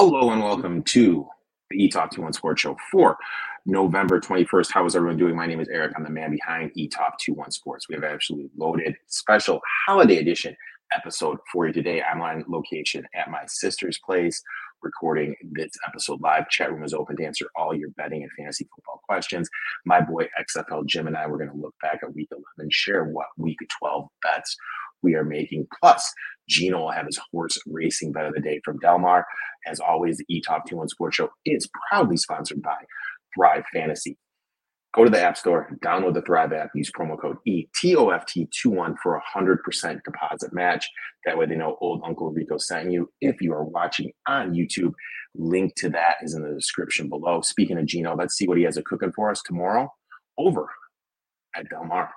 Hello and welcome to the Etoft21 Sports Show for November 21st. How is everyone doing? My name is Erik. I'm the man behind eTalk 21 Sports. We have absolutely loaded special holiday edition episode for you today. I'm on location at my sister's place recording this episode live. Chat room is open to answer all your betting and fantasy football questions. My boy XFL Jim and I, we're going to look back at week 11, share what week 12 bets we are making. Plus, Gino will have his horse racing bet of the day from Del Mar. As always, the Etoft21 Sports Show is proudly sponsored by Thrive Fantasy. Go to the App Store, download the Thrive app, use promo code ETOFT21 for a 100% deposit match. That way they know old Uncle Rico sent you. If you are watching on YouTube, link to that is in the description below. Speaking of Gino, let's see what he has a cooking for us tomorrow over at Del Mar.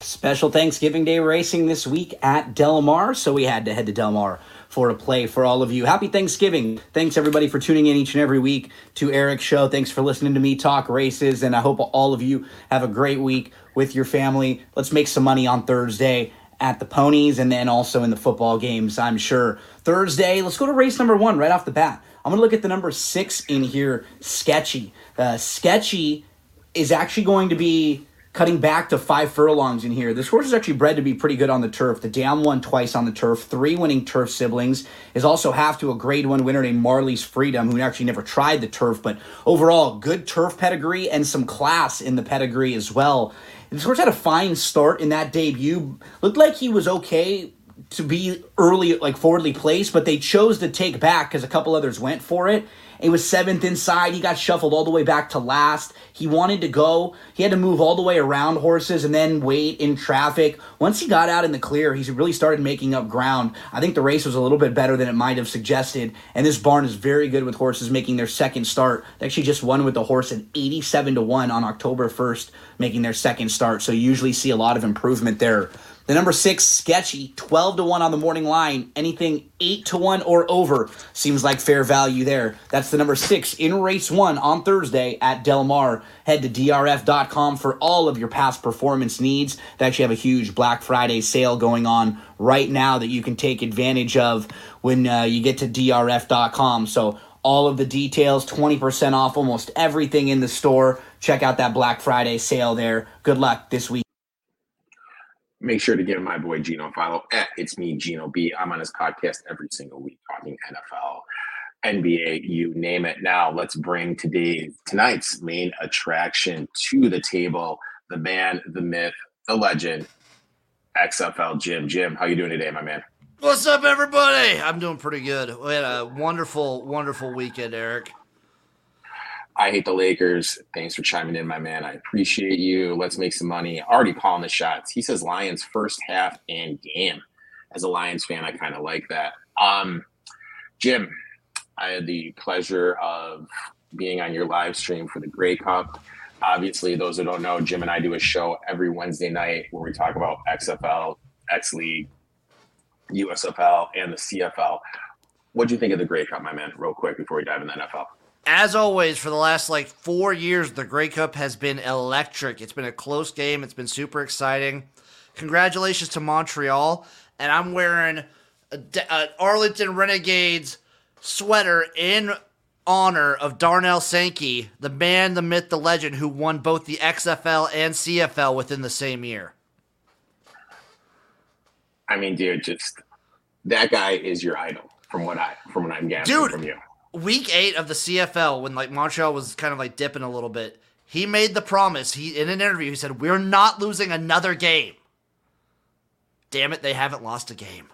Special Thanksgiving Day racing this week at Del Mar, so we had to head to Del Mar for a play for all of you. Happy Thanksgiving. Thanks everybody for tuning in each and every week to Erik's show. Thanks for listening to me talk races, and I hope all of you have a great week with your family. Let's make some money on Thursday at the ponies and then also in the football games, I'm sure. Thursday, let's go to race number one right off the bat. I'm to look at the number six in here, Sketchy. Uh, Sketchy is actually going to be cutting back to five furlongs in here. This horse is actually bred to be pretty good on the turf. The dam won twice on the turf, three winning turf siblings. Is also half to a grade one winner named Marley's Freedom, who actually never tried the turf, but overall good turf pedigree and some class in the pedigree as well. This horse had a fine start in that debut. Looked like he was okay to be early, like forwardly placed, but they chose to take back because a couple others went for it. He was seventh inside. He got shuffled all the way back to last. He wanted to go. He had to move all the way around horses and then wait in traffic. Once he got out in the clear, he really started making up ground. I think the race was a little bit better than it might have suggested. And this barn is very good with horses making their second start. They actually just won with the horse at 87 to 1 on October 1st, making their second start. So you usually see a lot of improvement there. The number six, sketchy, 12 to 1 on the morning line. Anything 8 to 1 or over seems like fair value there. That's the number six in race one on Thursday at Del Mar. Head to drf.com for all of your past performance needs. They actually have a huge Black Friday sale going on right now that you can take advantage of when uh, you get to drf.com. So, all of the details, 20% off almost everything in the store. Check out that Black Friday sale there. Good luck this week make sure to give my boy Gino follow at It's Me Gino B. I'm on his podcast every single week talking NFL, NBA, you name it. Now let's bring today tonight's main attraction to the table. The man, the myth, the legend, XFL Jim. Jim, how you doing today, my man? What's up, everybody? I'm doing pretty good. We had a wonderful, wonderful weekend, Erik. I hate the Lakers. Thanks for chiming in, my man. I appreciate you. Let's make some money. Already calling the shots. He says Lions first half and game. As a Lions fan, I kind of like that. Um, Jim, I had the pleasure of being on your live stream for the Grey Cup. Obviously, those who don't know, Jim and I do a show every Wednesday night where we talk about XFL, X League, USFL, and the CFL. What do you think of the Grey Cup, my man? Real quick before we dive in the NFL as always, for the last like four years, the Grey Cup has been electric. It's been a close game. It's been super exciting. Congratulations to Montreal. And I'm wearing a, a Arlington Renegades sweater in honor of Darnell Sankey, the man, the myth, the legend, who won both the XFL and CFL within the same year. I mean, dude, just that guy is your idol from what I from what I'm gathering dude, from you week eight of the CFL, when like Montreal was kind of like dipping a little bit, he made the promise. He in an interview he said, "We're not losing another game." Damn it, they haven't lost a game.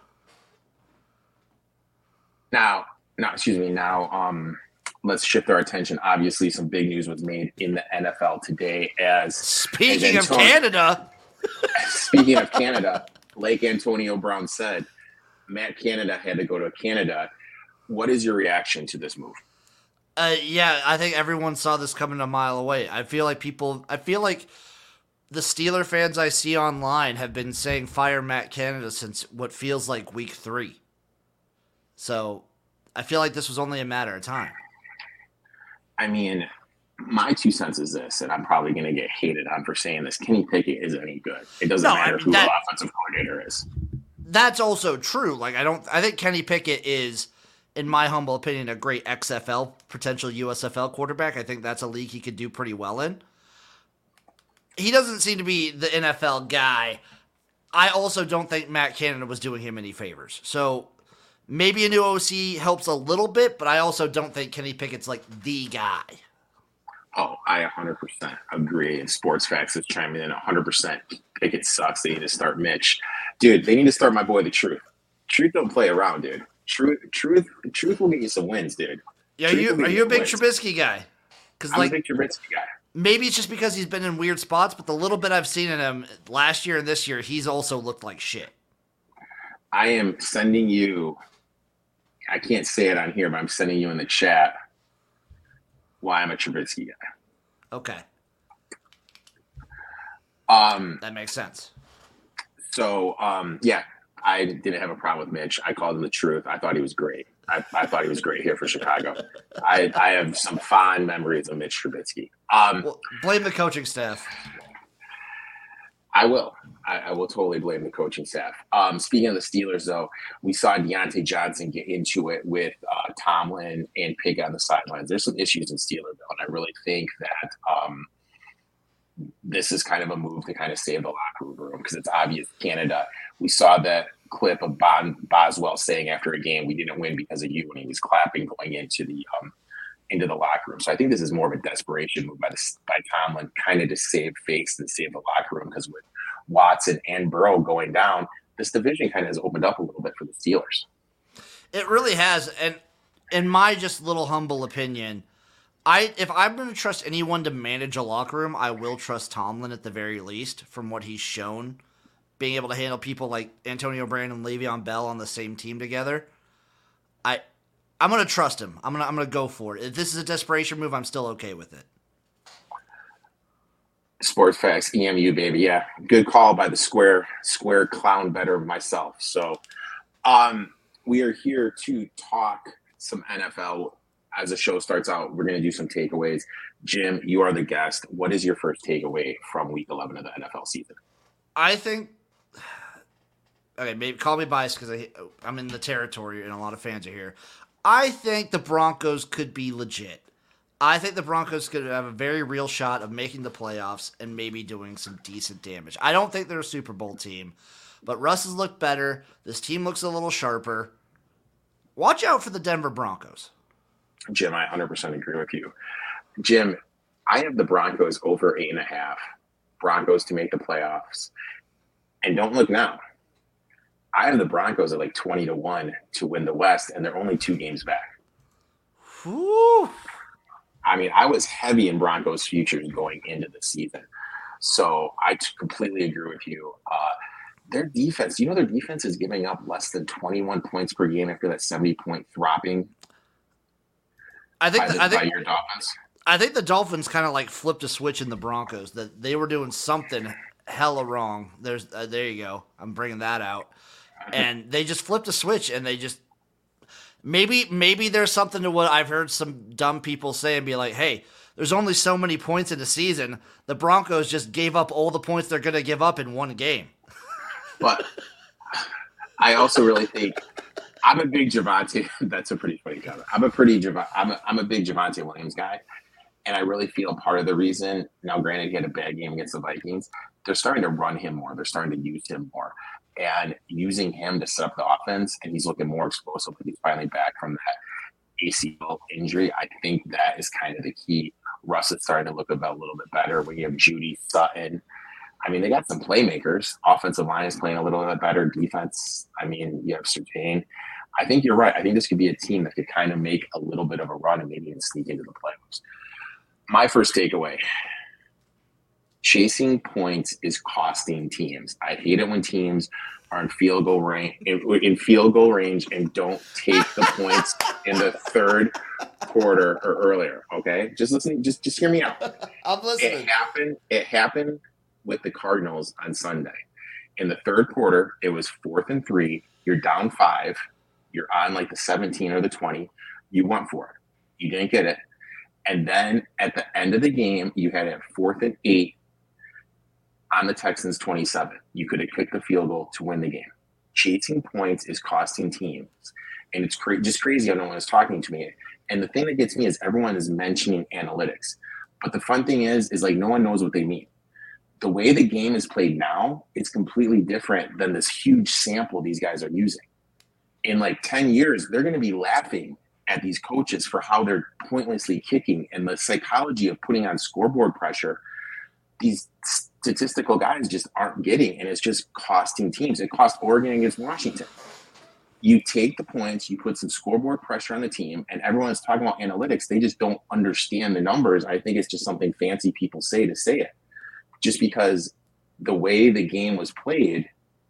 Now, now, excuse me. Now, um, let's shift our attention. Obviously, some big news was made in the NFL today. As speaking as Antonio, of Canada, speaking of Canada, like Antonio Brown said, Matt Canada had to go to Canada what is your reaction to this move? Uh, yeah, I think everyone saw this coming a mile away. I feel like people, I feel like the Steeler fans I see online have been saying fire Matt Canada since what feels like week three. So I feel like this was only a matter of time. I mean, my two cents is this, and I'm probably going to get hated on for saying this. Kenny Pickett isn't any good. It doesn't no, matter I mean, who that, the offensive coordinator is. That's also true. Like I don't. I think Kenny Pickett is in my humble opinion, a great XFL, potential USFL quarterback. I think that's a league he could do pretty well in. He doesn't seem to be the NFL guy. I also don't think Matt Canada was doing him any favors. So maybe a new OC helps a little bit, but I also don't think Kenny Pickett's like the guy. Oh, I 100% agree. And Sports Facts is chiming in 100%. Pickett sucks. They need to start Mitch. Dude, they need to start my boy, The Truth. Truth don't play around, dude. Truth, truth, truth will get you some wins, dude. Yeah, are you are you a big wins. Trubisky guy? Because like a big Trubisky guy. Maybe it's just because he's been in weird spots, but the little bit I've seen in him last year and this year, he's also looked like shit. I am sending you. I can't say it on here, but I'm sending you in the chat why I'm a Trubisky guy. Okay. Um, that makes sense. So, um, yeah, I didn't have a problem with Mitch. I called him the truth. I thought he was great. I, I thought he was great here for Chicago. I, I have some fond memories of Mitch Trubisky. Um, well, blame the coaching staff. I will. I, I, will totally blame the coaching staff. Um, speaking of the Steelers, though, we saw Diontae Johnson get into it with uh, Tomlin and Pig on the sidelines. There's some issues in Steelerville, and I really think that um, this is kind of a move to kind of save the locker room because it's obvious Canada. We saw that clip of bon, Boswell saying after a game, "We didn't win because of you," when he was clapping going into the um, into the locker room. So I think this is more of a desperation move by the, by Tomlin, kind of to save face and save the locker room because with Watson and Burrow going down, this division kind of has opened up a little bit for the Steelers. It really has, and in my just little humble opinion, I if I'm going to trust anyone to manage a locker room, I will trust Tomlin at the very least from what he's shown, being able to handle people like Antonio and Le'Veon Bell on the same team together. I I'm going to trust him. I'm going to I'm to go for it. If this is a desperation move, I'm still okay with it. Sports Facts, EMU baby, yeah, good call by the square square clown better myself. So, um, we are here to talk some NFL as the show starts out, we're going to do some takeaways. Jim, you are the guest. What is your first takeaway from week 11 of the NFL season? I think, okay, maybe call me biased because I'm in the territory and a lot of fans are here. I think the Broncos could be legit. I think the Broncos could have a very real shot of making the playoffs and maybe doing some decent damage. I don't think they're a Super Bowl team, but Russ has looked better. This team looks a little sharper. Watch out for the Denver Broncos. Jim, I 100% agree with you. Jim, I have the Broncos over eight and a half. Broncos to make the playoffs. And don't look now. I have the Broncos at like 20 to 1 to win the West, and they're only two games back. Whew. I mean, I was heavy in Broncos futures going into the season. So I completely agree with you. Uh, their defense, you know, their defense is giving up less than 21 points per game after that 70 point dropping I think the, I think your Dolphins. I think the Dolphins kind of like flipped a switch in the Broncos that they were doing something hella wrong. There's uh, there you go. I'm bringing that out, and they just flipped a switch and they just maybe maybe there's something to what I've heard some dumb people say and be like, hey. There's only so many points in the season. The Broncos just gave up all the points they're going to give up in one game. but I also really think I'm a big Javonte. That's a pretty funny comment. I'm a pretty Jav- I'm a, I'm a big Javonte Williams guy, and I really feel part of the reason. Now, granted, he had a bad game against the Vikings. They're starting to run him more. They're starting to use him more, and using him to set up the offense. And he's looking more explosive. He's finally back from that ACL injury. I think that is kind of the key. Russ is starting to look about a little bit better when you have Jeudy Sutton. I mean, they got some playmakers. Offensive line is playing a little bit better. Defense, I mean, you have Surtain. I think you're right. I think this could be a team that could kind of make a little bit of a run and maybe even sneak into the playoffs. My first takeaway chasing points is costing teams. I hate it when teams are in field goal range in, in field goal range and don't take the points in the third quarter or earlier. Okay, just listen. Just just hear me out. I'm listening. It happened. It happened with the Cardinals on Sunday. In the third quarter, it was fourth and three. You're down five you're on like the 17 or the 20, you went for it. You didn't get it. And then at the end of the game, you had it fourth and eight on the Texans 27. You could have kicked the field goal to win the game. chasing points is costing teams, and it's cra- just crazy how no one is talking to me. And the thing that gets me is everyone is mentioning analytics, but the fun thing is, is like no one knows what they mean. The way the game is played now, it's completely different than this huge sample these guys are using. In like 10 years, they're going to be laughing at these coaches for how they're pointlessly kicking and the psychology of putting on scoreboard pressure. These statistical guys just aren't getting, and it's just costing teams. It cost Oregon against Washington. You take the points, you put some scoreboard pressure on the team, and everyone's talking about analytics. They just don't understand the numbers. I think it's just something fancy people say to say it. Just because the way the game was played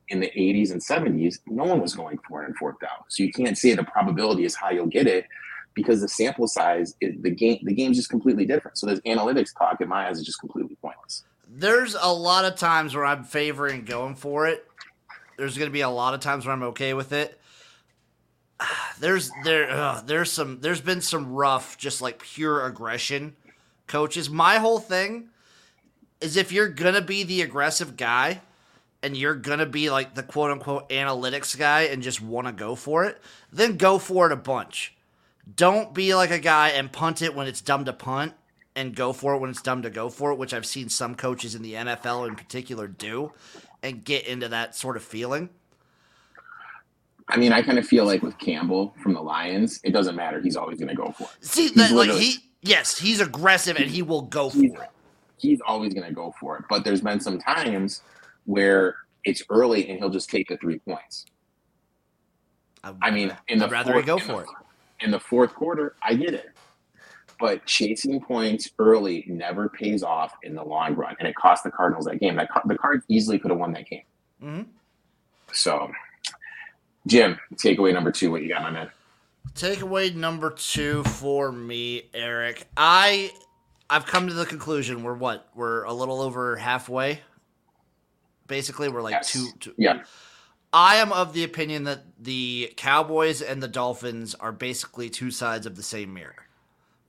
in the 80s and 70s, no one was going for it fourth down. So you can't say the probability is high you'll get it because the sample size, is, the game, the game's just completely different. So this analytics talk in my eyes is just completely pointless. There's a lot of times where I'm favoring going for it. There's going to be a lot of times where I'm okay with it. There's there uh, there's some there's been some rough just like pure aggression coaches. My whole thing is if you're going to be the aggressive guy, and you're gonna be like the quote unquote analytics guy and just want to go for it, then go for it a bunch. Don't be like a guy and punt it when it's dumb to punt and go for it when it's dumb to go for it, which I've seen some coaches in the NFL in particular do and get into that sort of feeling. I mean, I kind of feel like with Campbell from the Lions, it doesn't matter. He's always going to go for it. See, that, like he, yes, he's aggressive and he will go for it. He's always going to go for it. But there's been some times where it's early and he'll just take the three points. I, I mean, in the I'd rather fourth, go for it. In the fourth quarter, I get it. But chasing points early never pays off in the long run, and it cost the Cardinals that game. That the Cards easily could have won that game. Mm-hmm. So, Jim, takeaway number two. What you got, my man? Takeaway number two for me, Erik. I I've come to the conclusion we're what we're a little over halfway Basically, we're like yes. two, two. Yeah. I am of the opinion that the Cowboys and the Dolphins are basically two sides of the same mirror.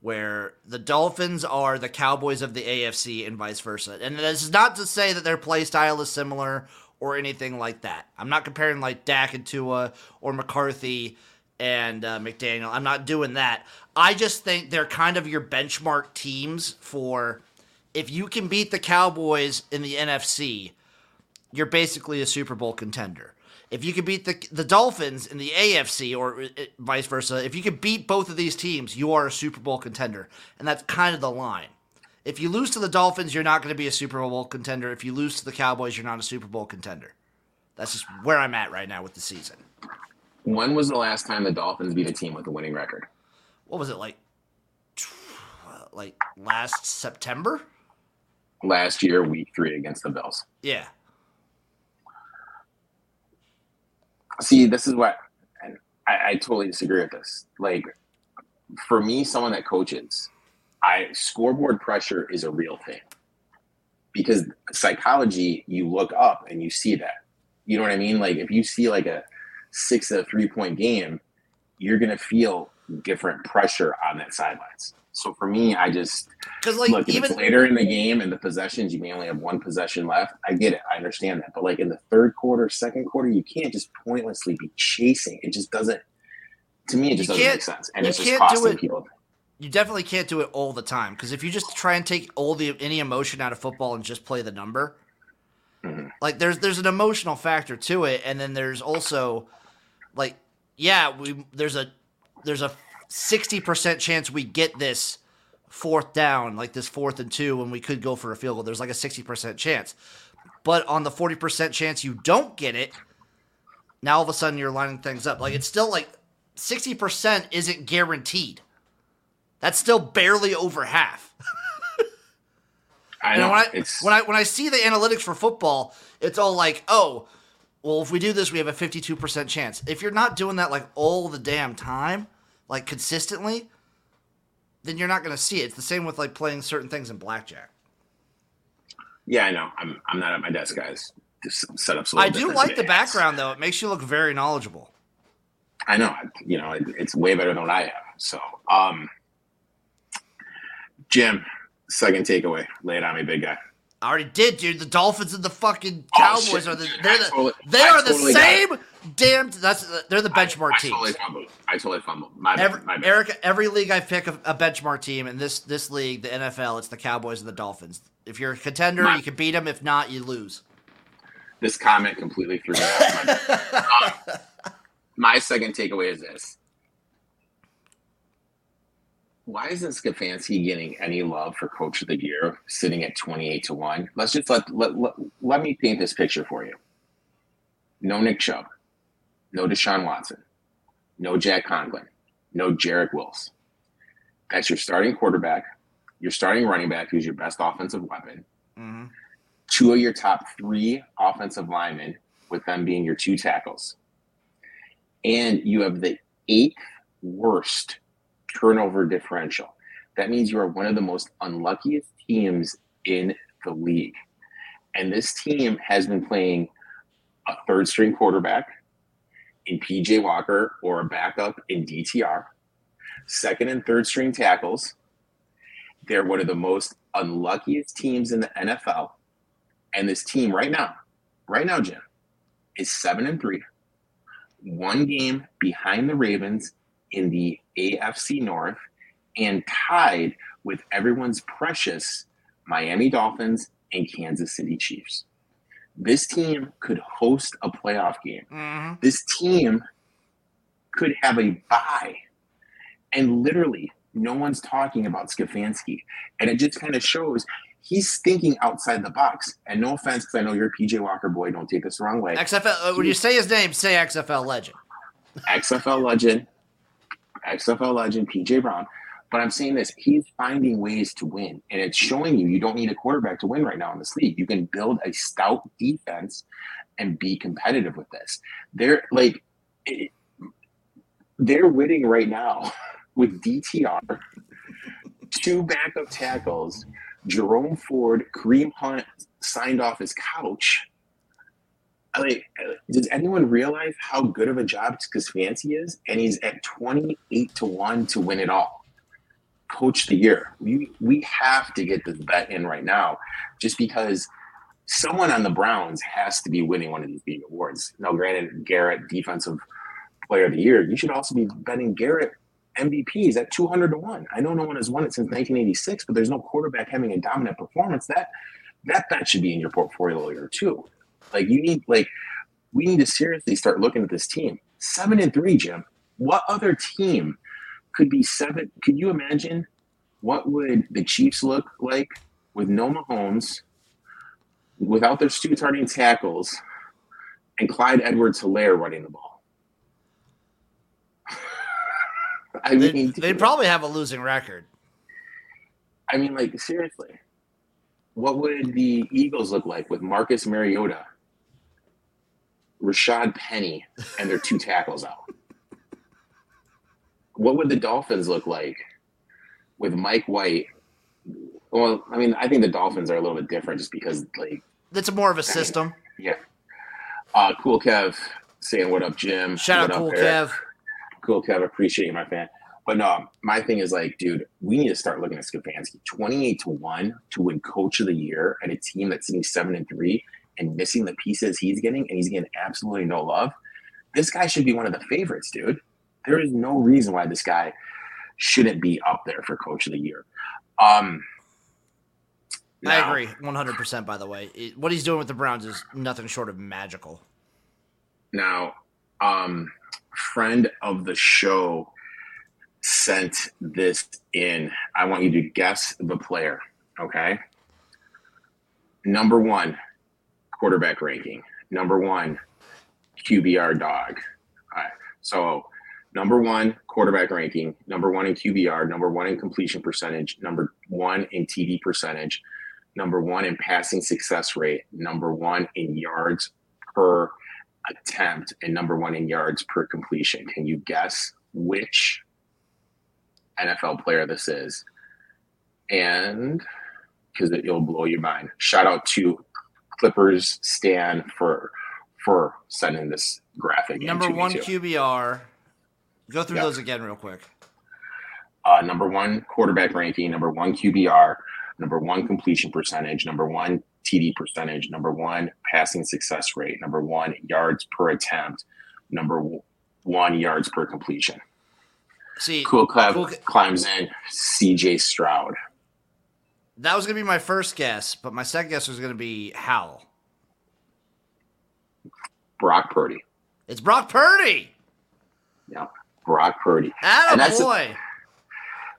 Where the Dolphins are the Cowboys of the AFC and vice versa. And this is not to say that their play style is similar or anything like that. I'm not comparing like Dak and Tua or McCarthy and uh, McDaniel. I'm not doing that. I just think they're kind of your benchmark teams for if you can beat the Cowboys in the NFC, you're basically a Super Bowl contender. If you could beat the the Dolphins in the AFC or uh, vice versa, if you could beat both of these teams, you are a Super Bowl contender. And that's kind of the line. If you lose to the Dolphins, you're not going to be a Super Bowl contender. If you lose to the Cowboys, you're not a Super Bowl contender. That's just where I'm at right now with the season. When was the last time the Dolphins beat a team with a winning record? What was it like? Like last September? Last year, week three against the Bills. Yeah. See, this is what, and I, I totally disagree with this. Like, for me, someone that coaches, I scoreboard pressure is a real thing because psychology, you look up and you see that. You know what I mean? Like, if you see like a six to three point game, you're gonna feel different pressure on that sidelines. So for me, I just because like look, even if it's later in the game and the possessions, you may only have one possession left. I get it, I understand that. But like in the third quarter, second quarter, you can't just pointlessly be chasing. It just doesn't. To me, it just doesn't make sense, and it's just costing it, people. You definitely can't do it all the time because if you just try and take all the any emotion out of football and just play the number, mm-hmm. like there's there's an emotional factor to it, and then there's also like yeah, we there's a there's a 60% chance we get this fourth down, like this fourth and two, when we could go for a field goal. There's like a 60% chance. But on the 40% chance you don't get it, now all of a sudden you're lining things up. Like it's still like 60% isn't guaranteed. That's still barely over half. I know. When I, when I when I see the analytics for football, it's all like, oh, well, if we do this, we have a 52% chance. If you're not doing that like all the damn time, like consistently, then you're not going to see it. It's the same with like playing certain things in blackjack. Yeah, I know. I'm I'm not at my desk, guys. Just set up. I do like today. the background though. It makes you look very knowledgeable. I know. You know, it's way better than what I have. So, um, Jim, second takeaway. Lay it on me, big guy. I already did, dude. The Dolphins and the fucking oh, Cowboys oh, are the they're the, totally, they are totally the same damn. That's they're the benchmark I, I team. Totally fumbled. I totally fumbled. My, Every, my. Erik, every league I pick a, a benchmark team, and this this league, the NFL, it's the Cowboys and the Dolphins. If you're a contender, My- you can beat them. If not, you lose. this comment completely threw me off. My, um, my second takeaway is this. Why isn't Stefanski getting any love for Coach of the Year, sitting at 28 to 1? Let's just let, let, let, let me paint this picture for you. No Nick Chubb, no Deshaun Watson, no Jack Conklin, no Jedrick Wills. That's your starting quarterback, your starting running back, who's your best offensive weapon, hmm two of your top three offensive linemen, with them being your two tackles. And you have the eighth worst turnover differential. That means you are one of the most unluckiest teams in the league. And this team has been playing a third string quarterback in PJ Walker or a backup in DTR, second and third string tackles. They're one of the most unluckiest teams in the NFL. And this team right now, right now, Jim, is seven and three, one game behind the Ravens in the AFC North, and tied with everyone's precious Miami Dolphins and Kansas City Chiefs. This team could host a playoff game. hmm This team could have a bye. And literally, no one's talking about Stefanski. And it just kind of shows he's thinking outside the box. And no offense, because I know you're a PJ Walker boy, don't take this the wrong way. XFL. When you say his name, say XFL legend. XFL legend, XFL legend, PJ Brown. But I'm saying this, he's finding ways to win. And it's showing you you don't need a quarterback to win right now in this league. You can build a stout defense and be competitive with this. They're like, they're winning right now with DTR, two backup tackles, Jerome Ford, Kareem Hunt signed off his couch. Like, does anyone realize how good of a job Stefanski is? And he's at 28 to 1 to win it all. Coach the year. We we have to get this bet in right now just because someone on the Browns has to be winning one of these big awards. Now, granted, Garrett, defensive player of the year, you should also be betting Garrett MVPs at 200 to 1. I know no one has won it since 1986, but there's no quarterback having a dominant performance. That that bet should be in your portfolio too. Like you need like we need to seriously start looking at this team. Seven and three, Jim. What other team could be seven? Could you imagine what would the Chiefs look like with no Mahomes, without their two starting tackles, and Clyde Edwards Helaire running the ball? I They'd, mean, they'd probably have a losing record. I mean, like seriously, what would the Eagles look like with Marcus Mariota, Rashaad Penny, and their two tackles out? What would the Dolphins look like with Mike White? Well, I mean, I think the Dolphins are a little bit different just because, like, It's more of a system. yeah. Uh, cool Kev saying, "What up, Jim? Shout What out, cool Erik? Kev. Cool, Kev. Appreciate you, my fan. But no, my thing is like, dude, we need to start looking at Stefanski. Twenty-eight to one to win Coach of the Year at a team that's sitting seven and three and missing the pieces he's getting, and he's getting absolutely no love. This guy should be one of the favorites, dude. There is no reason why this guy shouldn't be up there for Coach of the Year. Um, I now- agree 100%, by the way. It- what he's doing with the Browns is nothing short of magical. Now, um, friend of the show sent this in. I want you to guess the player. Okay. Number one, quarterback ranking. Number one, QBR dog. Right. So, number one, quarterback ranking. Number one in QBR. Number one in completion percentage. Number one in TD percentage. Number one in passing success rate. Number one in yards per attempt and number one in yards per completion. Can you guess which NFL player this is? And because it'll blow your mind. Shout out to Clippers Stan for for sending this graphic. Number one. QBR. Go through Yeah. those again real quick. uh, number one quarterback ranking, number one QBR, number one completion percentage, number one TD percentage, number one passing success rate, number one yards per attempt, number one yards per completion. See, Cool Kev Cool- climbs in CJ Stroud. That was gonna be my first guess, but my second guess was gonna be Howell. Brock Purdy. It's Brock Purdy. Yeah. Brock Purdy. That's boy.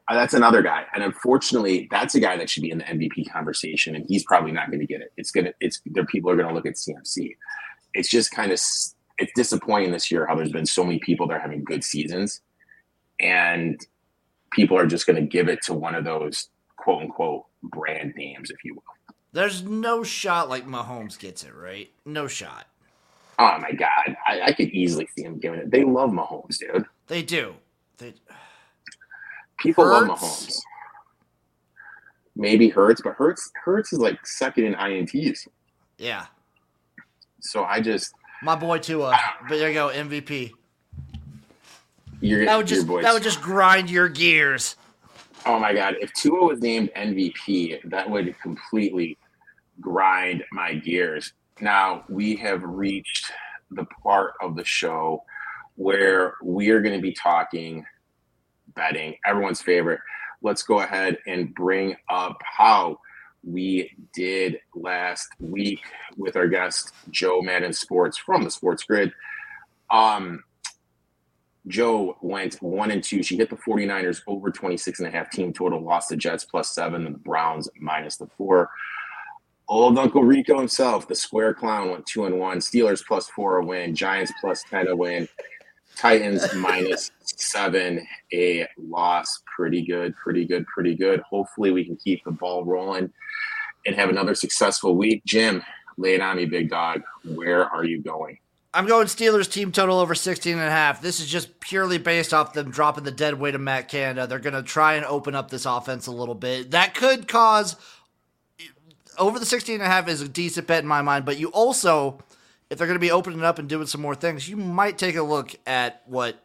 Uh, that's another guy, and unfortunately, that's a guy that should be in the MVP conversation, and he's probably not going to get it. It's gonna, it's there. People are going to look at CMC. It's just kind of, it's disappointing this year how there's been so many people that are having good seasons, and people are just going to give it to one of those quote unquote brand names, if you will. There's no shot like Mahomes gets it right. No shot. Oh my God, I, I could easily see him giving it. They love Mahomes, dude. They do. They, People love Hurts? Mahomes. Maybe Hurts, but Hurts, Hurts is like second in ints. yeah. So I just My boy Tua. But there you go, MVP. you're That would just that would just grind your gears. Oh my god! If Tua was named MVP, that would completely grind my gears. Now we have reached the part of the show where we are going to be talking betting, everyone's favorite. Let's go ahead and bring up how we did last week with our guest Joe Madden Sports from the Sports Grid. Um, Joe went one and two. She hit the 49ers over 26 and a half team total, lost the Jets plus seven, and the Browns minus the four. Old Uncle Rico himself, the square clown, went two and one. Steelers plus four a win. Giants plus 10 a win. Titans minus seven a loss. Pretty good, pretty good, pretty good. Hopefully, we can keep the ball rolling and have another successful week. Jim, lay it on me, big dog. Where are you going? I'm going Steelers team total over 16 and a half. This is just purely based off them dropping the dead weight of Matt Canada. They're going to try and open up this offense a little bit. That could cause over the 16 and a half is a decent bet in my mind, but you also if they're going to be opening up and doing some more things, you might take a look at what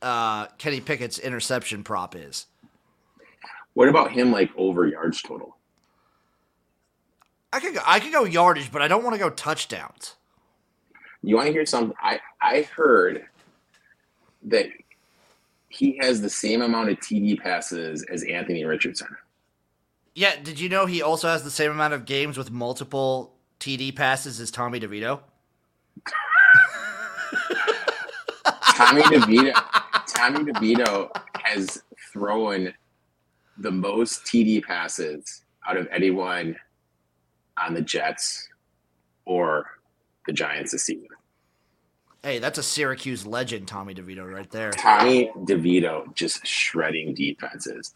uh, Kenny Pickett's interception prop is. What about him, like over yards total? I could go, I could go yardage, but I don't want to go touchdowns. You want to hear something? I I heard that he has the same amount of TD passes as Anthony Richardson. Yeah, did you know he also has the same amount of games with multiple TD passes as Tommy DeVito? Tommy DeVito. Tommy DeVito has thrown the most TD passes out of anyone on the Jets or the Giants this season. Hey, that's a Syracuse legend, Tommy DeVito, right there. Tommy DeVito just shredding defenses.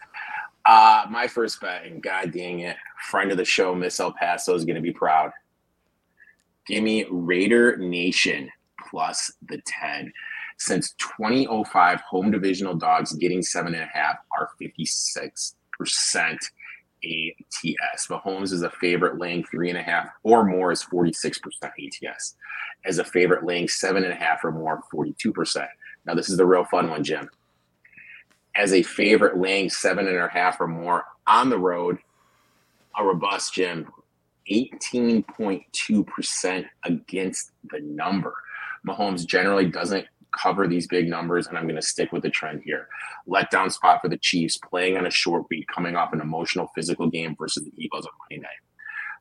Uh, my first bet, and god dang it, friend of the show, Miss El Paso is going to be proud. Give me Raider Nation plus the 10. Since 2005, home divisional dogs getting seven and a half are 56% ATS. Mahomes is a favorite laying three and a half or more is 46% ATS. As a favorite laying seven and a half or more, 42%. Now, this is the real fun one, Jim. As a favorite laying seven and a half or more on the road, a robust Jim, 18.2% against the number. Mahomes generally doesn't cover these big numbers, and I'm going to stick with the trend here. Letdown spot for the Chiefs, playing on a short week, coming off an emotional Physical game versus the Eagles on Monday night.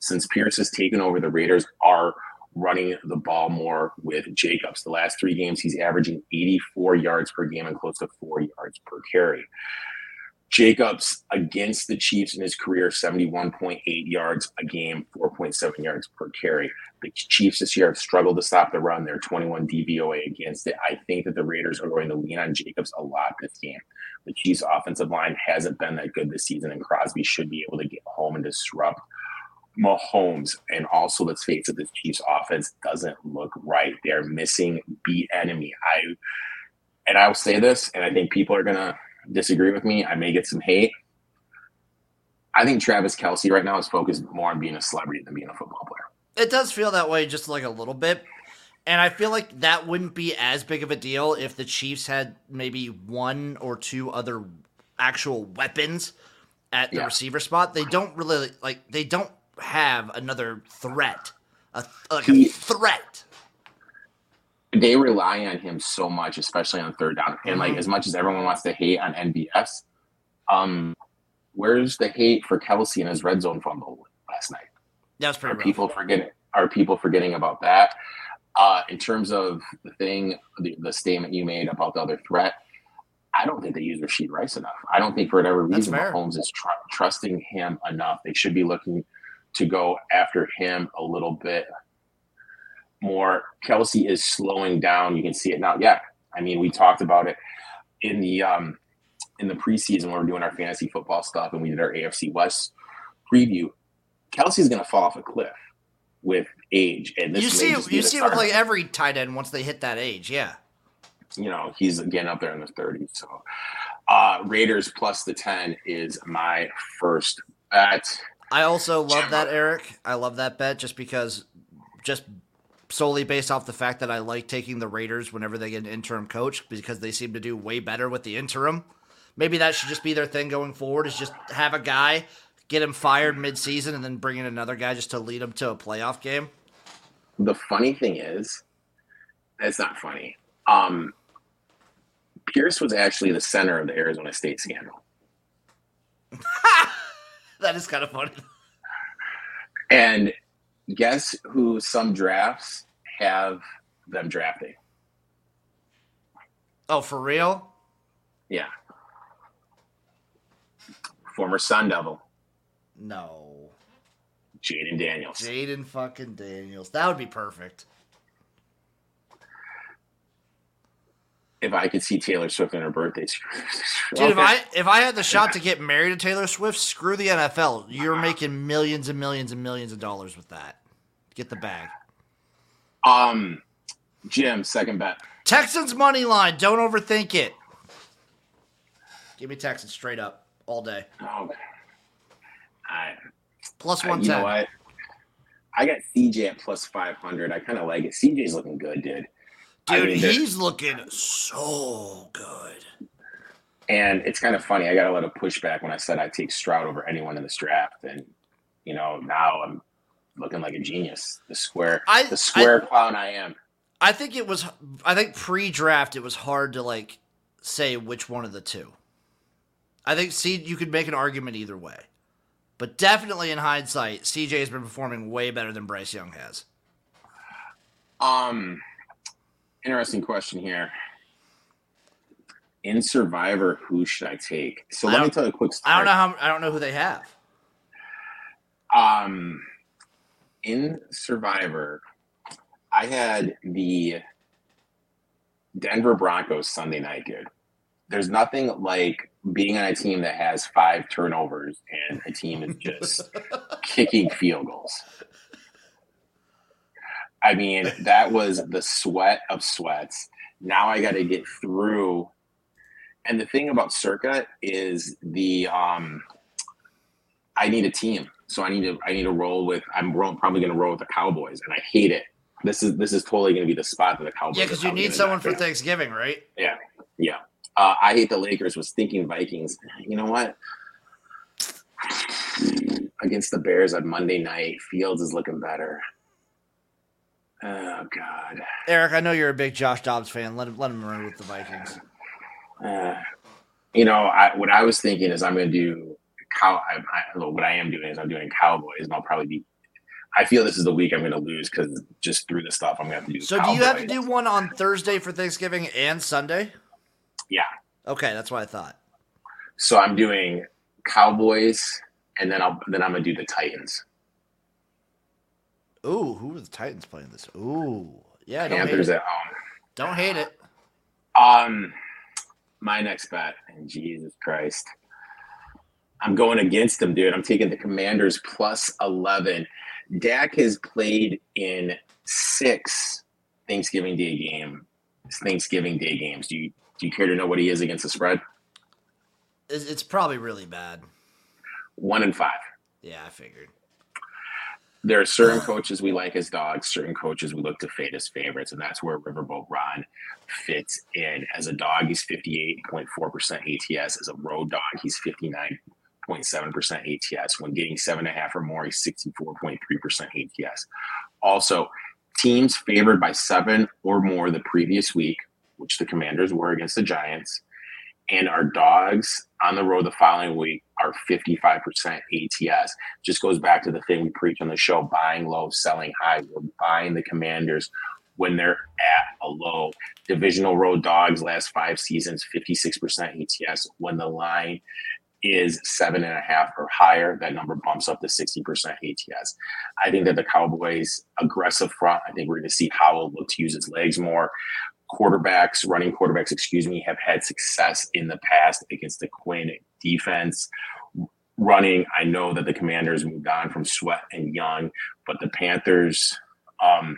Since Pierce has taken over, the Raiders are running the ball more with Jacobs. The last three games, he's averaging 84 yards per game and close to four yards per carry. Jacobs against the Chiefs in his career, 71.8 yards a game, 4.7 yards per carry. The Chiefs this year have struggled to stop the run. They're 21 DVOA against it. I think that the Raiders are going to lean on Jacobs a lot this game. The Chiefs' offensive line hasn't been that good this season, and Crosby should be able to get home and disrupt Mahomes. And also, let's face it, this Chiefs offense doesn't look right. They're missing beat enemy. I and I will say this, and I think people are gonna disagree with me. I may get some hate. I think Travis Kelce right now is focused more on being a celebrity than being a football player. It does feel that way just like a little bit. And I feel like that wouldn't be as big of a deal if the Chiefs had maybe one or two other actual weapons at the Yeah. receiver spot. They don't really like they don't have another threat. A, like He- a threat. They rely on him so much, especially on third down. And like Mhm. as much as everyone wants to hate on NBS, um, where's the hate for Kelce and his red zone fumble last night? That was pretty Are rough. people forgetting? Are people forgetting about that? Uh, in terms of the thing, the, the statement you made about the other threat, I don't think they use Rashee Rice enough. I don't think for whatever reason. Mahomes is tr- trusting him enough. They should be looking to go after him a little bit more. Kelce is slowing down. You can see it now. Yeah, I mean, we talked about it in the um, in the preseason when we are doing our fantasy football stuff, and we did our AFC West preview. Kelce's going to fall off a cliff with age, and this you see, it, you see it with like every tight end once they hit that age. Yeah. you know he's again up there in the 30s. So uh, Raiders plus the 10 is my first bet. I also love that, Erik. I love that bet just because, just solely based off the fact that I like taking the Raiders whenever they get an interim coach because they seem to do way better with the interim. Maybe that should just be their thing going forward is just have a guy, get him fired mid-season, and then bring in another guy just to lead them to a playoff game. The funny thing is, it's not funny. Um, Pierce was actually the center of the Arizona State scandal. That is kind of funny. And guess who some drafts have them drafting? Oh, for real? Yeah. Former Sun Devil, No. Jayden Daniels. Jayden fucking Daniels. That would be perfect. If I could see Taylor Swift on her birthday, Dude, if I if I had the shot to get married to Taylor Swift, screw the NFL. You're making millions and millions and millions of dollars with that. Get the bag. um, Jim, second bet. Texans money line. Don't overthink it. Give me Texans straight up all day. Oh, I, Plus one you know what? I got CJ at plus five hundred. I kind of like it. CJ's looking good, dude. I Dude, mean, he's looking so good. And it's kind of funny. I got a lot of pushback when I said I'd take Stroud over anyone in this draft, and you know now I'm looking like a genius. The square, I- the square clown I am. I think it was. I think pre-draft it was hard to like say which one of the two. I think see you could make an argument either way, but definitely in hindsight, CJ has been performing way better than Bryce Young has. Um, interesting question here. In Survivor, who should I take? So let me tell you a quick story. I don't know how. I don't know who they have. Um, in Survivor, I had the Denver Broncos Sunday night, dude. There's nothing like being on a team that has five turnovers and a team is just kicking field goals. I mean, that was the sweat of sweats. Now I got to get through. And the thing about Circa is the um, I need a team, so I need to I need to roll with. I'm ro- probably going to roll with the Cowboys, and I hate it. This is this is totally going to be the spot that the Cowboys. Yeah, because you need someone for. Thanksgiving, right? Yeah, yeah. Uh, I hate the Lakers. Was thinking Vikings. You know what? Against the Bears on Monday night, Fields is looking better. Oh God. Erik, I know you're a big Josh Dobbs fan. Let him let him run with the Vikings. Uh, you know, I, what I was thinking is I'm going to do cow. I, I, well, what I am doing is I'm doing Cowboys, and I'll probably be. I feel this is the week I'm going to lose because just through the stuff I'm going to have to do. So do you have to do one on Thursday for Thanksgiving and Sunday? Yeah. Okay, that's what I thought. So I'm doing Cowboys, and then I'll then I'm going to do the Titans. Ooh, who are the Titans playing this? Ooh, yeah, don't hate Panthers it. at home. Don't hate it. Um, my next bet, Jesus Christ, I'm going against them, dude. I'm taking the Commanders plus eleven. Dak has played in six Thanksgiving Day game, Thanksgiving Day games. Do you do you care to know what he is against the spread? It's, it's probably really bad. One and five. Yeah, I figured. There are certain coaches we like as dogs, certain coaches we look to fade as favorites, and that's where Riverboat Ron fits in. As a dog, he's 58.4% ATS. As a road dog, he's 59.7% ATS. When getting seven and a half or more, he's 64.3% ATS. Also, teams favored by seven or more the previous week, which the Commanders were against the Giants, and our dogs on the road the following week are 55% ATS. Just goes back to the thing we preach on the show buying low, selling high. We're buying the Commanders when they're at a low. Divisional road dogs last five seasons, 56% ATS. When the line is seven and a half or higher, that number bumps up to 60% ATS. I think that the Cowboys' aggressive front, I think we're going to see Howell look to use his legs more quarterbacks, running quarterbacks, excuse me, have had success in the past against the Quinn defense. Running, I know that the Commanders moved on from Sweat and Young, but the Panthers um,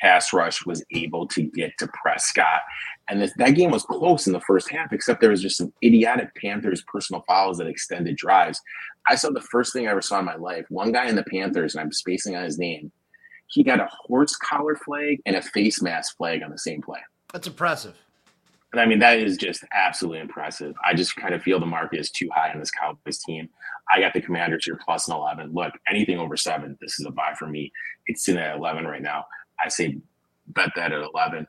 pass rush was able to get to Prescott. And this, that game was close in the first half, except there was just some idiotic Panthers personal fouls that extended drives. I saw the first thing I ever saw in my life. One guy in the Panthers, and I'm spacing on his name, he got a horse collar flag and a face mask flag on the same play. That's impressive. And I mean, that is just absolutely impressive. I just kind of feel the market is too high on this Cowboys team. I got the Commanders here plus an 11. Look, anything over seven, this is a buy for me. It's in at 11 right now. I say bet that at 11.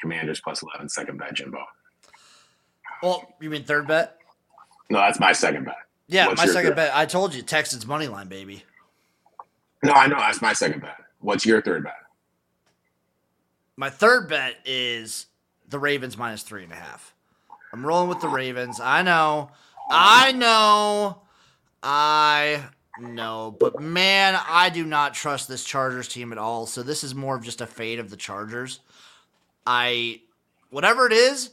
Commanders plus 11, second bet, Jimbo. Well, you mean third bet? No, that's my second bet. Yeah, What's my second third? bet. I told you, Texans money line, baby. No, I know that's my second bet. What's your third bet? My third bet is the Ravens minus three and a half. I'm rolling with the Ravens. I know. I know. I know. But man, I do not trust this Chargers team at all. So this is more of just a fade of the Chargers. I, whatever it is,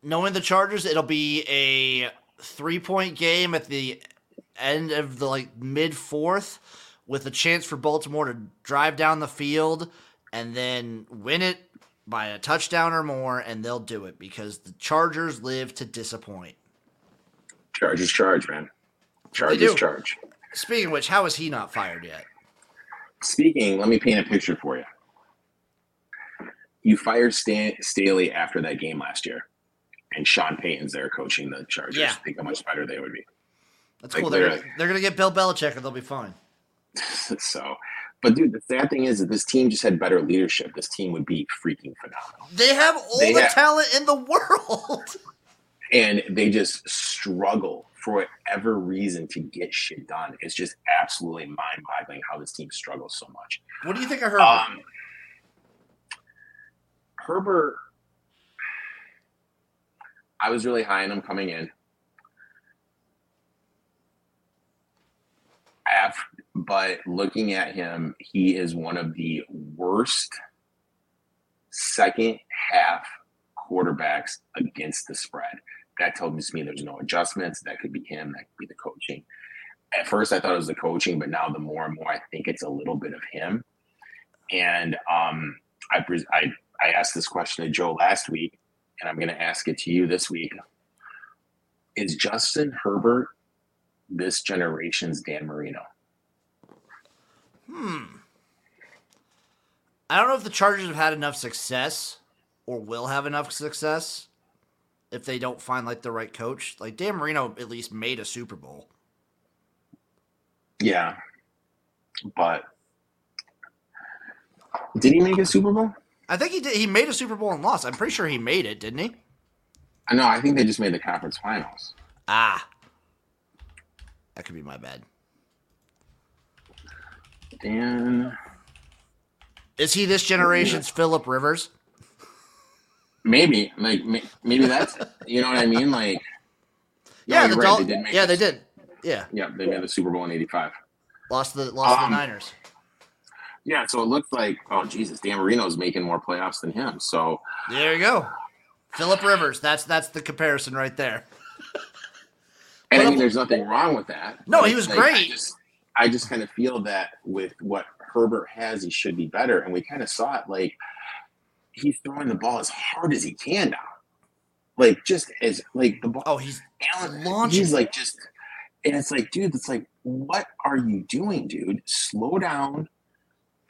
knowing the Chargers, it'll be a three point game at the end of the like mid fourth with a chance for Baltimore to drive down the field and then win it by a touchdown or more, and they'll do it because the Chargers live to disappoint. Chargers charge, man. Chargers charge. Speaking of which, how is he not fired yet? Speaking, let me paint a picture for you. You fired Stan- Staley after that game last year, and Sean Payton's there coaching the Chargers. Yeah. Think how much better they would be. That's like, cool. They're, they're going to get Bill Belichick, and they'll be fine. so, but dude, the sad thing is that this team just had better leadership. This team would be freaking phenomenal. They have all they the have, talent in the world. And they just struggle for whatever reason to get shit done. It's just absolutely mind boggling how this team struggles so much. What do you think of Herbert? Um, Herbert, I was really high on him coming in. After, but looking at him, he is one of the worst second half quarterbacks against the spread. That tells me there's no adjustments. That could be him. That could be the coaching. At first, I thought it was the coaching, but now the more and more, I think it's a little bit of him. And um, I, I I asked this question to Joe last week, and I'm going to ask it to you this week. Is Justin Herbert this generation's Dan Marino? Hmm. I don't know if the Chargers have had enough success or will have enough success if they don't find like the right coach. Like Dan Marino at least made a Super Bowl. Yeah. But did he make a Super Bowl? I think he did. He made a Super Bowl and lost. I'm pretty sure he made it, didn't he? I know. I think they just made the conference finals. Ah, that could be my bad. Dan. Is he this generation's Philip Rivers? Maybe, like maybe that's you know what I mean. Like, yeah, the right, they yeah, they did. Yeah, yeah, they made the Super Bowl in '85. Lost the lost um, the Niners. Yeah, so it looks like oh Jesus, Dan Marino's making more playoffs than him. So there you go, Philip Rivers. That's that's the comparison right there. and I mean, there's nothing wrong with that. No, he was like, great. Just, I just kind of feel that with what Herbert has, he should be better. And we kind of saw it like he's throwing the ball as hard as he can now. Like just as like the ball. Oh, he's Allen, launching. He's like just, and it's like, dude, it's like, what are you doing, dude? Slow down,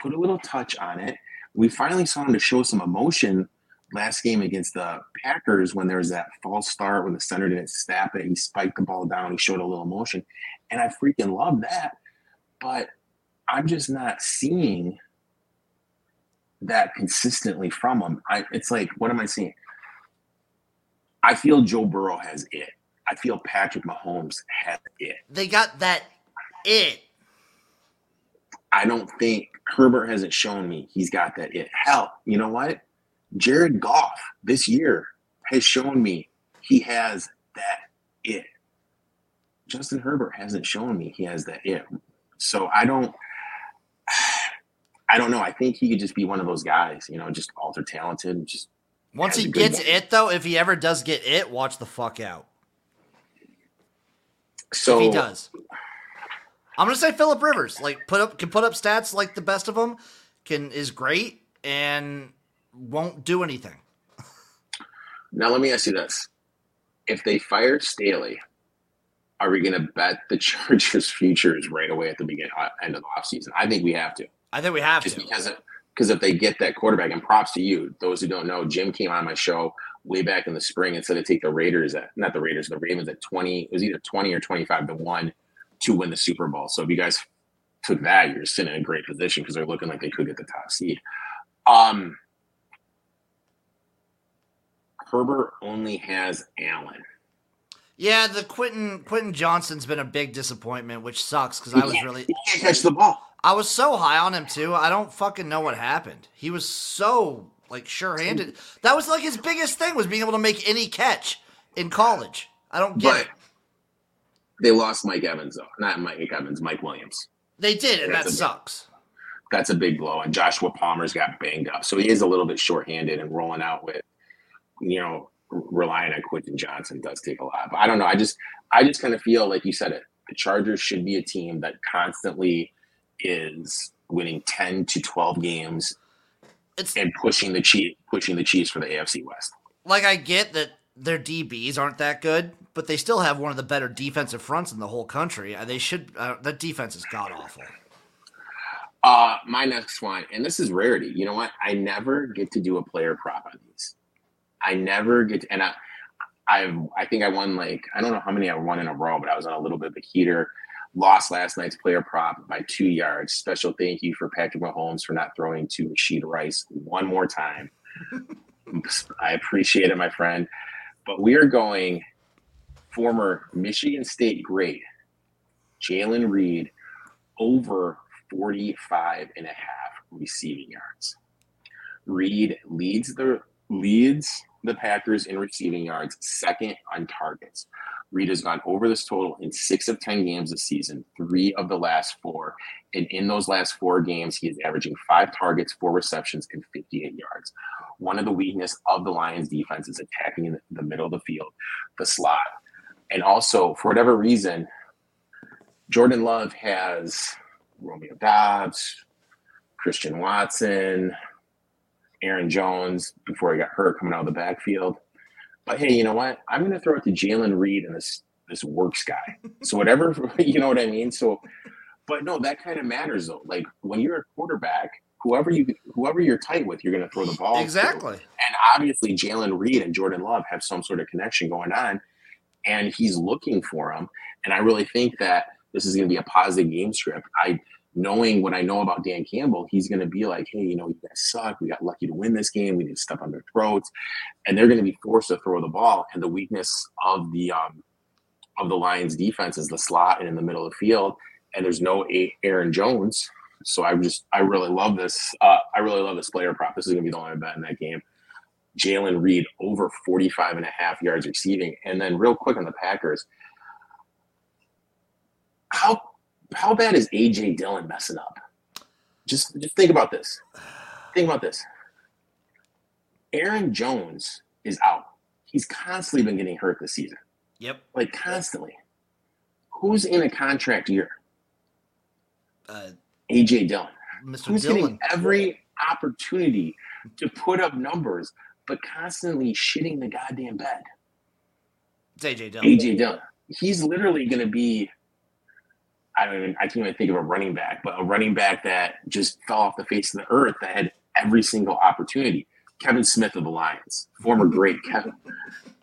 put a little touch on it. We finally saw him to show some emotion last game against the Packers when there was that false start when the center didn't snap it. He spiked the ball down. He showed a little emotion, and I freaking love that but I'm just not seeing that consistently from him. I, it's like, what am I seeing? I feel Joe Burrow has it. I feel Patrick Mahomes has it. They got that it. I don't think Herbert hasn't shown me he's got that it. Hell, you know what? Jared Goff this year has shown me he has that it. Justin Herbert hasn't shown me he has that it. So I don't I don't know. I think he could just be one of those guys, you know, just ultra talented. Just once he gets it though, if he ever does get it, watch the fuck out. So if he does. I'm gonna say Philip Rivers, like put up can put up stats like the best of them, can is great and won't do anything. Now let me ask you this: If they fired Staley, are we going to bet the Chargers' futures right away at the beginning uh, end of the offseason? I think we have to. I think we have Just to because because if they get that quarterback, and props to you, those who don't know, Jim came on my show way back in the spring and said to take the Raiders at not the Raiders, the Ravens at twenty. It was either twenty or twenty five to one to win the Super Bowl. So if you guys took that, you're sitting in a great position because they're looking like they could get the top seed. Um, Herbert only has Allen. Yeah, the Quentin Quentin Johnston's been a big disappointment, which sucks because I was really he can't catch the ball. I was so high on him too. I don't fucking know what happened. He was so like sure-handed. That was like his biggest thing was being able to make any catch in college. I don't get But it. they lost Mike Evans though, not Mike Evans, Mike Williams. They did, and that That's a- sucks. That's a big blow. And Joshua Palmer's got banged up, so he is a little bit shorthanded and rolling out with, you know, relying on Quentin Johnston does take a lot. But I don't know. I just, I just kind of feel like you said it. The Chargers should be a team that constantly is winning ten to twelve games It's and pushing the Chief, pushing the Chiefs for the AFC West. like I get that their DBs aren't that good, but they still have one of the better defensive fronts in the whole country. Uh, They should. Uh, that defense is god awful. Uh, my next one, and this is rarity. You know what? I never get to do a player prop on these. I never get to, and I, I've, I think I won like I don't know how many I won in a row, but I was on a little bit of a heater. Lost last night's player prop by two yards. Special thank you for Patrick Mahomes for not throwing to Rashee Rice one more time. I appreciate it, my friend. But we are going former Michigan State great Jalen Reed over 45 and a half receiving yards. Reed leads the leads the Packers in receiving yards, second on targets. Reed has gone over this total in six of 10 games this season, three of the last four. And in those last four games, he is averaging five targets, four receptions, and 58 yards. One of the weakness of the Lions defense is attacking in the middle of the field, the slot. And also, for whatever reason, Jordan Love has Romeo Doubs, Christian Watson, Aaron Jones before he got hurt coming out of the backfield. But hey, you know what? I'm going to throw it to Jalen Reed and this this works guy. So whatever, you know what I mean. So, but no, that kind of matters though. Like when you're a quarterback, whoever you whoever you're tight with, you're going to throw the ball. to. Exactly. And obviously, Jalen Reed and Jordan Love have some sort of connection going on, and he's looking for him. And I really think that this is going to be a positive game script. I, knowing what I know about Dan Campbell, he's going to be like, hey, you know, you guys suck. We got lucky to win this game. We didn't step on their throats, and they're going to be forced to throw the ball. And the weakness of the um, of the Lions defense is the slot and in the middle of the field. And there's no Aaron Jones. So I just I really love this. Uh, I really love this player prop. This is gonna be the only bet in that game. Jalen Reed over 45 and a half yards receiving. And then real quick on the Packers. How how bad is AJ Dillon messing up? Just just think about this. Think about this. Aaron Jones is out. He's constantly been getting hurt this season Yep. like constantly. Who's in a contract year? Uh, AJ Dillon. Mr. Who's Dillon. getting every opportunity to put up numbers, but constantly shitting the goddamn bed? It's AJ Dillon. AJ Dillon. He's literally going to be. I don't even. I can't even think of a running back, but a running back that just fell off the face of the earth that had every single opportunity. Kevin Smith of the Lions, former great Kevin.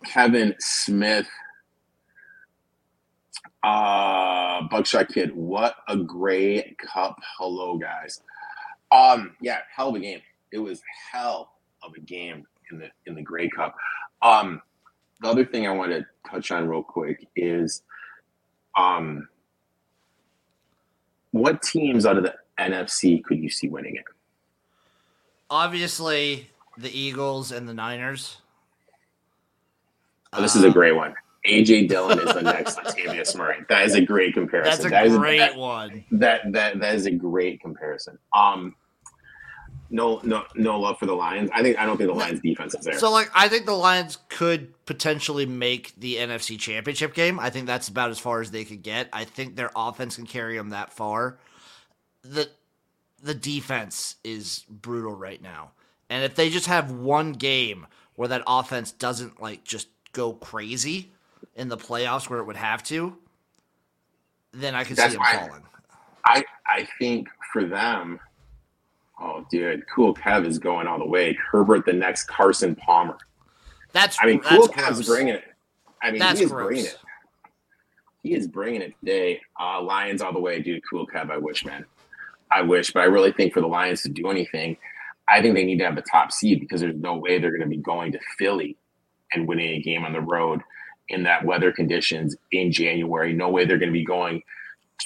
Kevin Smith. Uh Buckshot Kid, what a great cup. Hello, guys. Um, yeah, hell of a game. it was hell of a game in the in the Grey Cup. Um, the other thing I want to touch on real quick is, um, what teams out of the NFC could you see winning it? Obviously, the Eagles and the Niners. Oh, this is a great one. AJ Dillon is the next Latavius Murray. That is a great comparison. That's a That is great that- one. that that that is a great comparison. Um, no, no, no love for the Lions. I think I don't think the Lions defense is there. So, like, I think the Lions could potentially make the NFC Championship game. I think that's about as far as they could get. I think their offense can carry them that far. the The defense is brutal right now, and if they just have one game where that offense doesn't like just go crazy in the playoffs where it would have to, then I could That's see them falling. I I think for them, oh dude, Cool Kev is going all the way. Herbert, the next Carson Palmer. That's I mean, that's Cool gross. Kev's bringing it. I mean, That's he is gross. bringing it. He is bringing it today. Uh, Lions all the way, dude. Cool Kev. I wish, man. I wish, but I really think for the Lions to do anything, I think they need to have the top seed because there's no way they're going to be going to Philly and winning a game on the road in that weather conditions in January. No way they're going to be going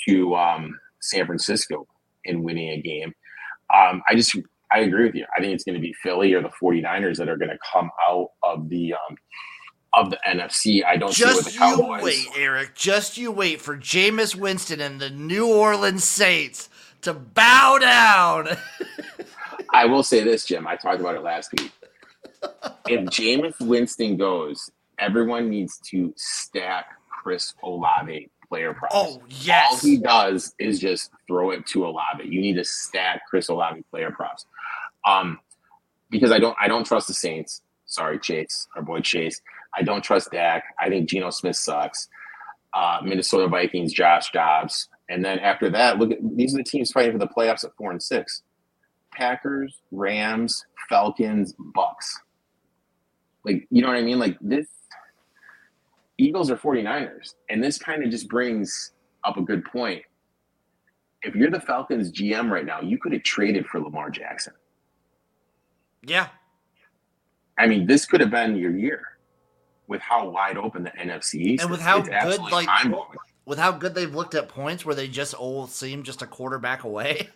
to um, San Francisco and winning a game. Um, I just, I agree with you. I think it's going to be Philly or the 49ers that are going to come out of the um, of the NFC. I don't see it with Just the you Cowboys. wait, Erik. Just you wait for Jameis Winston and the New Orleans Saints to bow down. I will say this, Jim. I talked about it last week. If Jameis Winston goes, everyone needs to stack Chris Olave player props. Oh yes, All he does is just throw it to Olave. You need to stack Chris Olave player props. Um, because I don't I don't trust the Saints. Sorry, Chase, our boy Chase. I don't trust Dak. I think Geno Smith sucks. Uh, Minnesota Vikings, Josh Dobbs. And then after that, look at these are the teams fighting for the playoffs at four and six. Packers, Rams, Falcons, Bucks. Like, you know what I mean? Like this Eagles are 49ers. And this kind of just brings up a good point. If you're the Falcons GM right now, you could have traded for Lamar Jackson. yeah. I mean, this could have been your year with how wide open the NFC East And with how good, like-. With how good they've looked at points, where they just all seem just a quarterback away.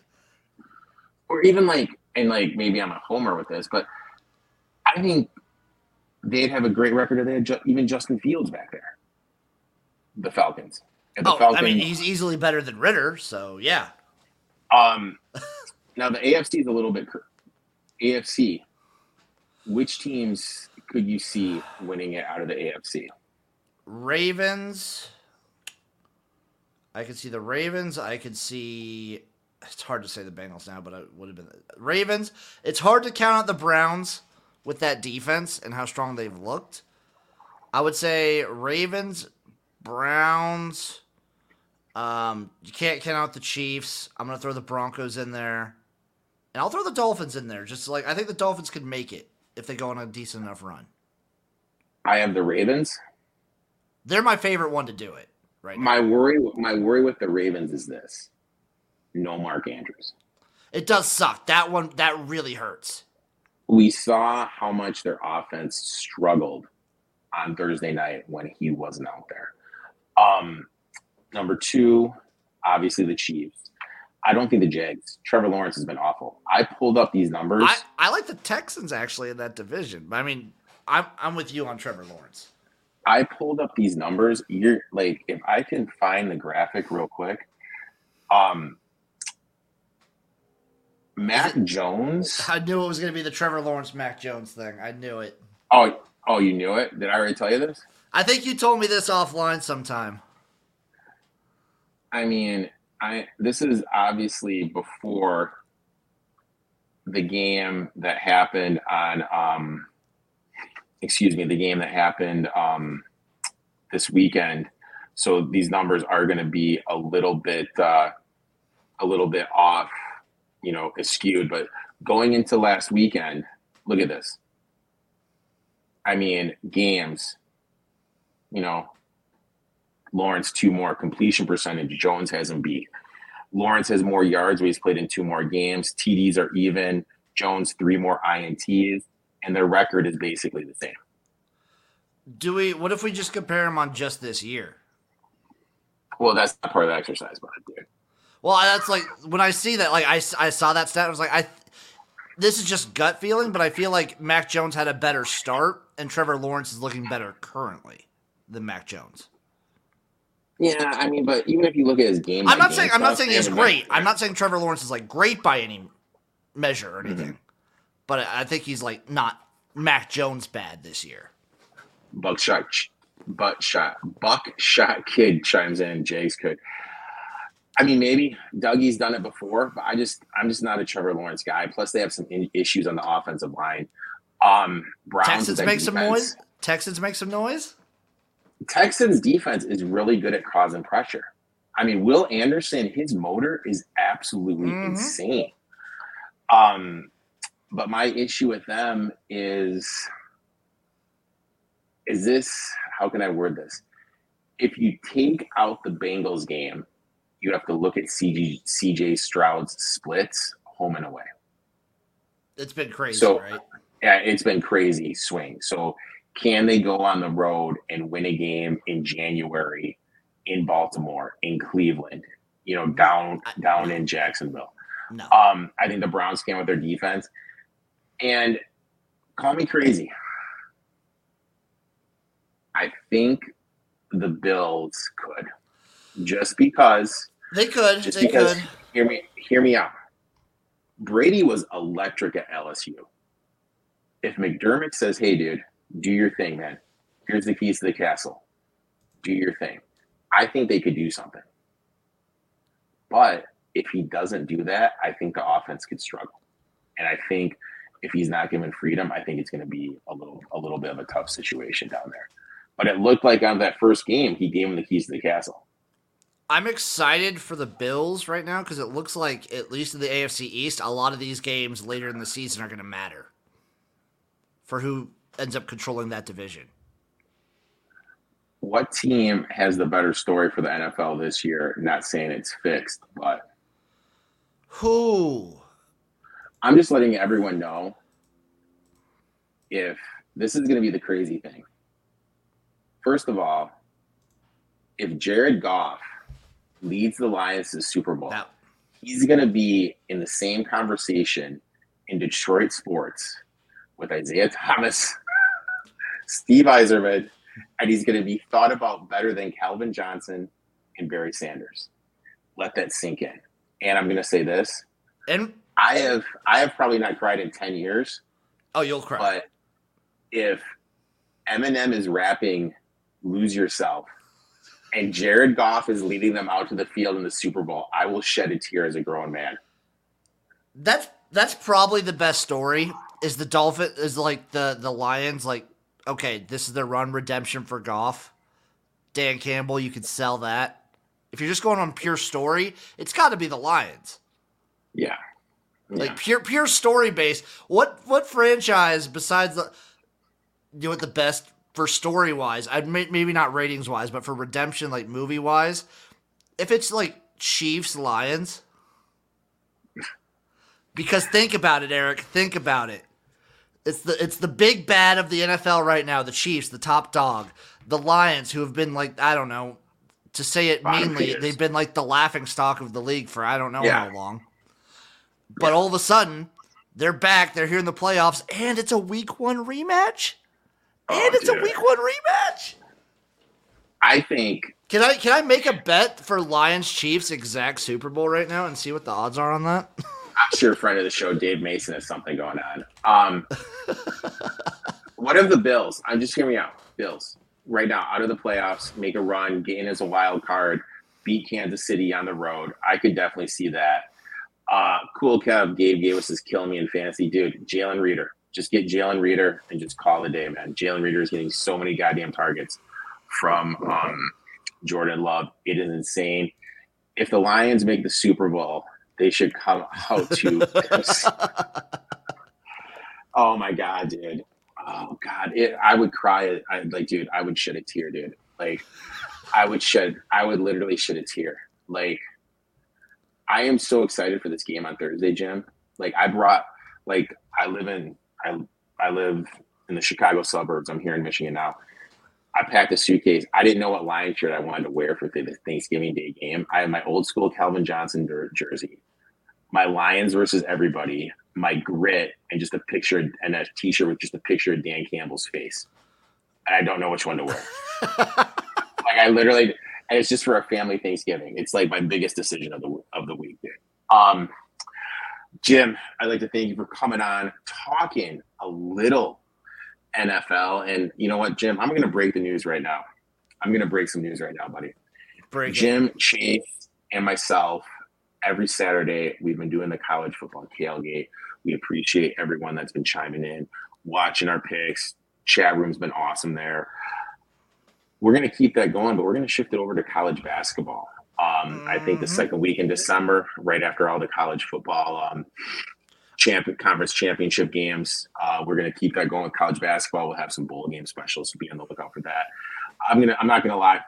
or even like, and like maybe I'm a homer with this, but I think they'd have a great record if they had ju- even Justin Fields back there. The Falcons. The Oh, Falcons, I mean, he's easily better than Ridder, so yeah. Um, now the AFC is a little bit. cr- AFC, which teams could you see winning it out of the AFC? Ravens. I could see the Ravens. I could see. It's hard to say the Bengals now, but it would have been Ravens. It's hard to count out the Browns with that defense and how strong they've looked. I would say Ravens, Browns. Um, you can't count out the Chiefs. I'm gonna throw the Broncos in there, and I'll throw the Dolphins in there. Just like I think the Dolphins could make it if they go on a decent enough run. I have the Ravens. They're my favorite one to do it right now. My worry, my worry with the Ravens is this: no Mark Andrews. It does suck. That one that really hurts. We saw how much their offense struggled on Thursday night when he wasn't out there. Um, number two, obviously the Chiefs. I don't think the Jags. Trevor Lawrence has been awful. I pulled up these numbers. I, I like the Texans actually in that division. I mean, I'm I'm with you on Trevor Lawrence. I pulled up these numbers. You're like, if I can find the graphic real quick, um, Mac Jones. I knew it was going to be the Trevor Lawrence Mac Jones thing. I knew it. Oh, oh, you knew it. Did I already tell you this? I think you told me this offline sometime. I mean, I this is obviously before the game that happened on um excuse me, the game that happened um this weekend. So these numbers are going to be a little bit uh a little bit off, you know, skewed, but going into last weekend, look at this. I mean, games, you know, Lawrence two more completion percentage. Jones hasn't beat. Lawrence has more yards, but he's played in two more games. TDs are even. Jones three more INTs, and their record is basically the same. Do we? What if we just compare them on just this year? Well, that's not part of the exercise, but dude. Well, that's like when I see that, like I, I saw that stat, I was like, I. This is just gut feeling, but I feel like Mac Jones had a better start, and Trevor Lawrence is looking better currently than Mac Jones. Yeah, I mean, but even if you look at his game, I'm not saying I'm not saying he's great. I'm not saying Trevor Lawrence is like great by any measure or Mm-hmm. anything, but I I think he's like not Mac Jones bad this year. Buckshot, buckshot, buckshot kid chimes in. Jake's could. I mean, maybe Dougie's done it before, but I just, I'm just not a Trevor Lawrence guy. Plus, they have some in- issues on the offensive line. Um, Browns Texans make some noise. Texans make some noise. Texans defense is really good at causing pressure. I mean, Will Anderson, his motor is absolutely Mhm. insane. Um, but my issue with them is is this how can I word this? If you take out the Bengals game, you have to look at CG, CJ Stroud's splits home and away. It's been crazy, So- right? Yeah, it's been crazy swing. So can they go on the road and win a game in January in Baltimore, in Cleveland, you know, down down in Jacksonville? No. Um, I think the Browns can with their defense. And call me crazy. I think the Bills could. Just because They could. just they because could. hear me hear me out. Brady was electric at LSU. If McDermott says, "Hey, dude, do your thing, man. Here's the keys to the castle. Do your thing," I think they could do something. But if he doesn't do that, I think the offense could struggle. And I think if he's not given freedom, I think it's going to be a little a little bit of a tough situation down there. But it looked like on that first game, he gave him the keys to the castle. I'm excited for the Bills right now because it looks like, at least in the AFC East, a lot of these games later in the season are going to matter for who ends up controlling that division. what team has the better story for the NFL this year? Not saying it's fixed, but Who? I'm just letting everyone know if this is going to be the crazy thing. First of all, if Jared Goff leads the Lions to the Super Bowl, That, he's going to be in the same conversation in Detroit sports with Isiah Thomas, Steve Yzerman, and he's going to be thought about better than Calvin Johnson and Barry Sanders. Let that sink in. And I'm going to say this: and I have I have probably not cried in ten years, oh, you'll cry. but if Eminem is rapping "Lose Yourself" and Jared Goff is leading them out to the field in the Super Bowl, I will shed a tear as a grown man. that's that's probably the best story. Is the Dolphin is like the the Lions like okay, this is their run redemption for Goff. Dan Campbell, you could sell that. If you're just going on pure story, it's got to be the Lions. Yeah. Like pure pure story base. What what franchise besides the you know what the best for story wise? I may, maybe not ratings wise, but for redemption like movie wise, if it's like Chiefs Lions. Because think about it, Erik. Think about it. It's the it's the big bad of the NFL right now. The Chiefs, the top dog. The Lions, who have been like I don't know, to say it meanly, they've been like the laughing stock of the league for I don't know Yeah. how long. But all of a sudden, they're back. They're here in the playoffs, and it's a week one rematch. Oh, and it's a week one rematch. I think Can I can I make a bet for Lions Chiefs exact Super Bowl right now and see what the odds are on that? I'm sure a friend of the show, Dave Mason, has something going on. Um, what of the Bills? I'm just hearing me out. Bills right now out of the playoffs, make a run, get in as a wild card, beat Kansas City on the road. I could definitely see that. Uh, cool Kev, Gabe gave us his kill me in fantasy, dude. Jalen Reader, just get Jalen Reader and just call the day, man. Jalen Reader is getting so many goddamn targets from um, Jordan Love. It is insane. If the Lions make the Super Bowl, they should come out to. oh my god, dude! Oh god, it, I would cry. I like, dude, I would shed a tear, dude. Like, I would shed. I would literally shed a tear. Like, I am so excited for this game on Thursday, Jim. Like, I brought Like I live in I I live in the Chicago suburbs. I'm here in Michigan now. I packed a suitcase. I didn't know what Lion shirt I wanted to wear for the Thanksgiving Day game. I had my old school Calvin Johnson jersey, my Lions versus everybody, my grit, and just a picture and a T-shirt with just a picture of Dan Campbell's face. And I don't know which one to wear. like I literally, and it's just for a family Thanksgiving. It's like my biggest decision of the of the week. Um, Jim, I'd like to thank you for coming on, talking a little NFL. And you know what, Jim? I'm going to break the news right now. I'm going to break some news right now, buddy. Break Jim, it. Chase, and myself, every Saturday, we've been doing the college football tailgate. We appreciate everyone that's been chiming in, watching our picks. Chat room's been awesome there. We're going to keep that going, but we're going to shift it over to college basketball. Um. I think the mm-hmm. second week in December, right after all the college football um, champion conference championship games, uh, we're going to keep that going with college basketball. We'll have some bowl game specials, so be on the lookout for that. I'm gonna. I'm not gonna lie.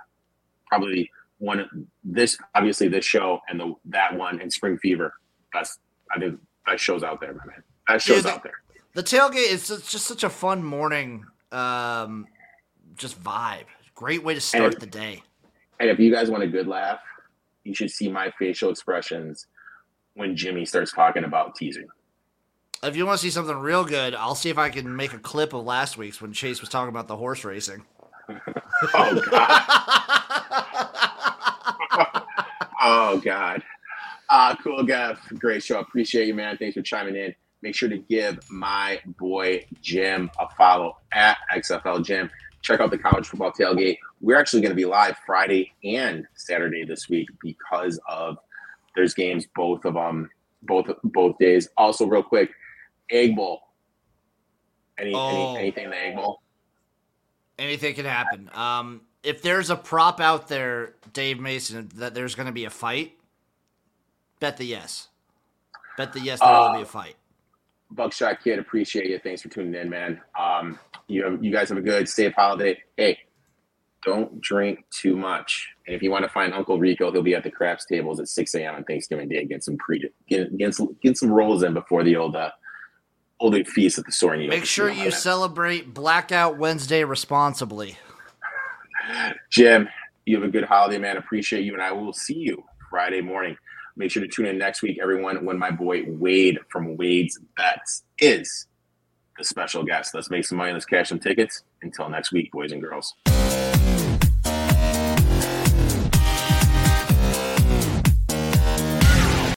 Probably one this obviously this show and the that one and Spring Fever. That's I think best shows out there, my man. Best shows the, out there. The tailgate is just such a fun morning, um, just vibe. Great way to start if, the day. And if you guys want a good laugh, you should see my facial expressions when Jimmy starts talking about teasing. If you want to see something real good, I'll see if I can make a clip of last week's when Chase was talking about the horse racing. oh God. oh God. Uh, cool, Gav. Great show. Appreciate you, man. Thanks for chiming in. Make sure to give my boy Jim a follow at XFL Jim. Check out the college football tailgate. We're actually going to be live Friday and Saturday this week because of there's games both of them both both days. Also, real quick, Egg Bowl. Any, oh. any anything in the Egg Bowl? Anything can happen. Um, if there's a prop out there, Dave Mason, that there's going to be a fight, bet the yes. Bet the yes there uh, will be a uh, fight. Buckshot Kid, appreciate you. Thanks for tuning in, man. Um, you have, you guys have a good safe holiday. Hey, don't drink too much. And if you want to find Uncle Rico, he'll be at the craps tables at 6 a.m. on Thanksgiving Day. Get some pre get, get some get some rolls in before the old uh, old feast at the Soaring Make sure you celebrate Blackout Wednesday responsibly. Jim, you have a good holiday, man. Appreciate you, and I will see you Friday morning. Make sure to tune in next week, everyone, when my boy Wade from Wade's Bets is the special guest. Let's make some money. Let's cash some tickets. Until next week, boys and girls.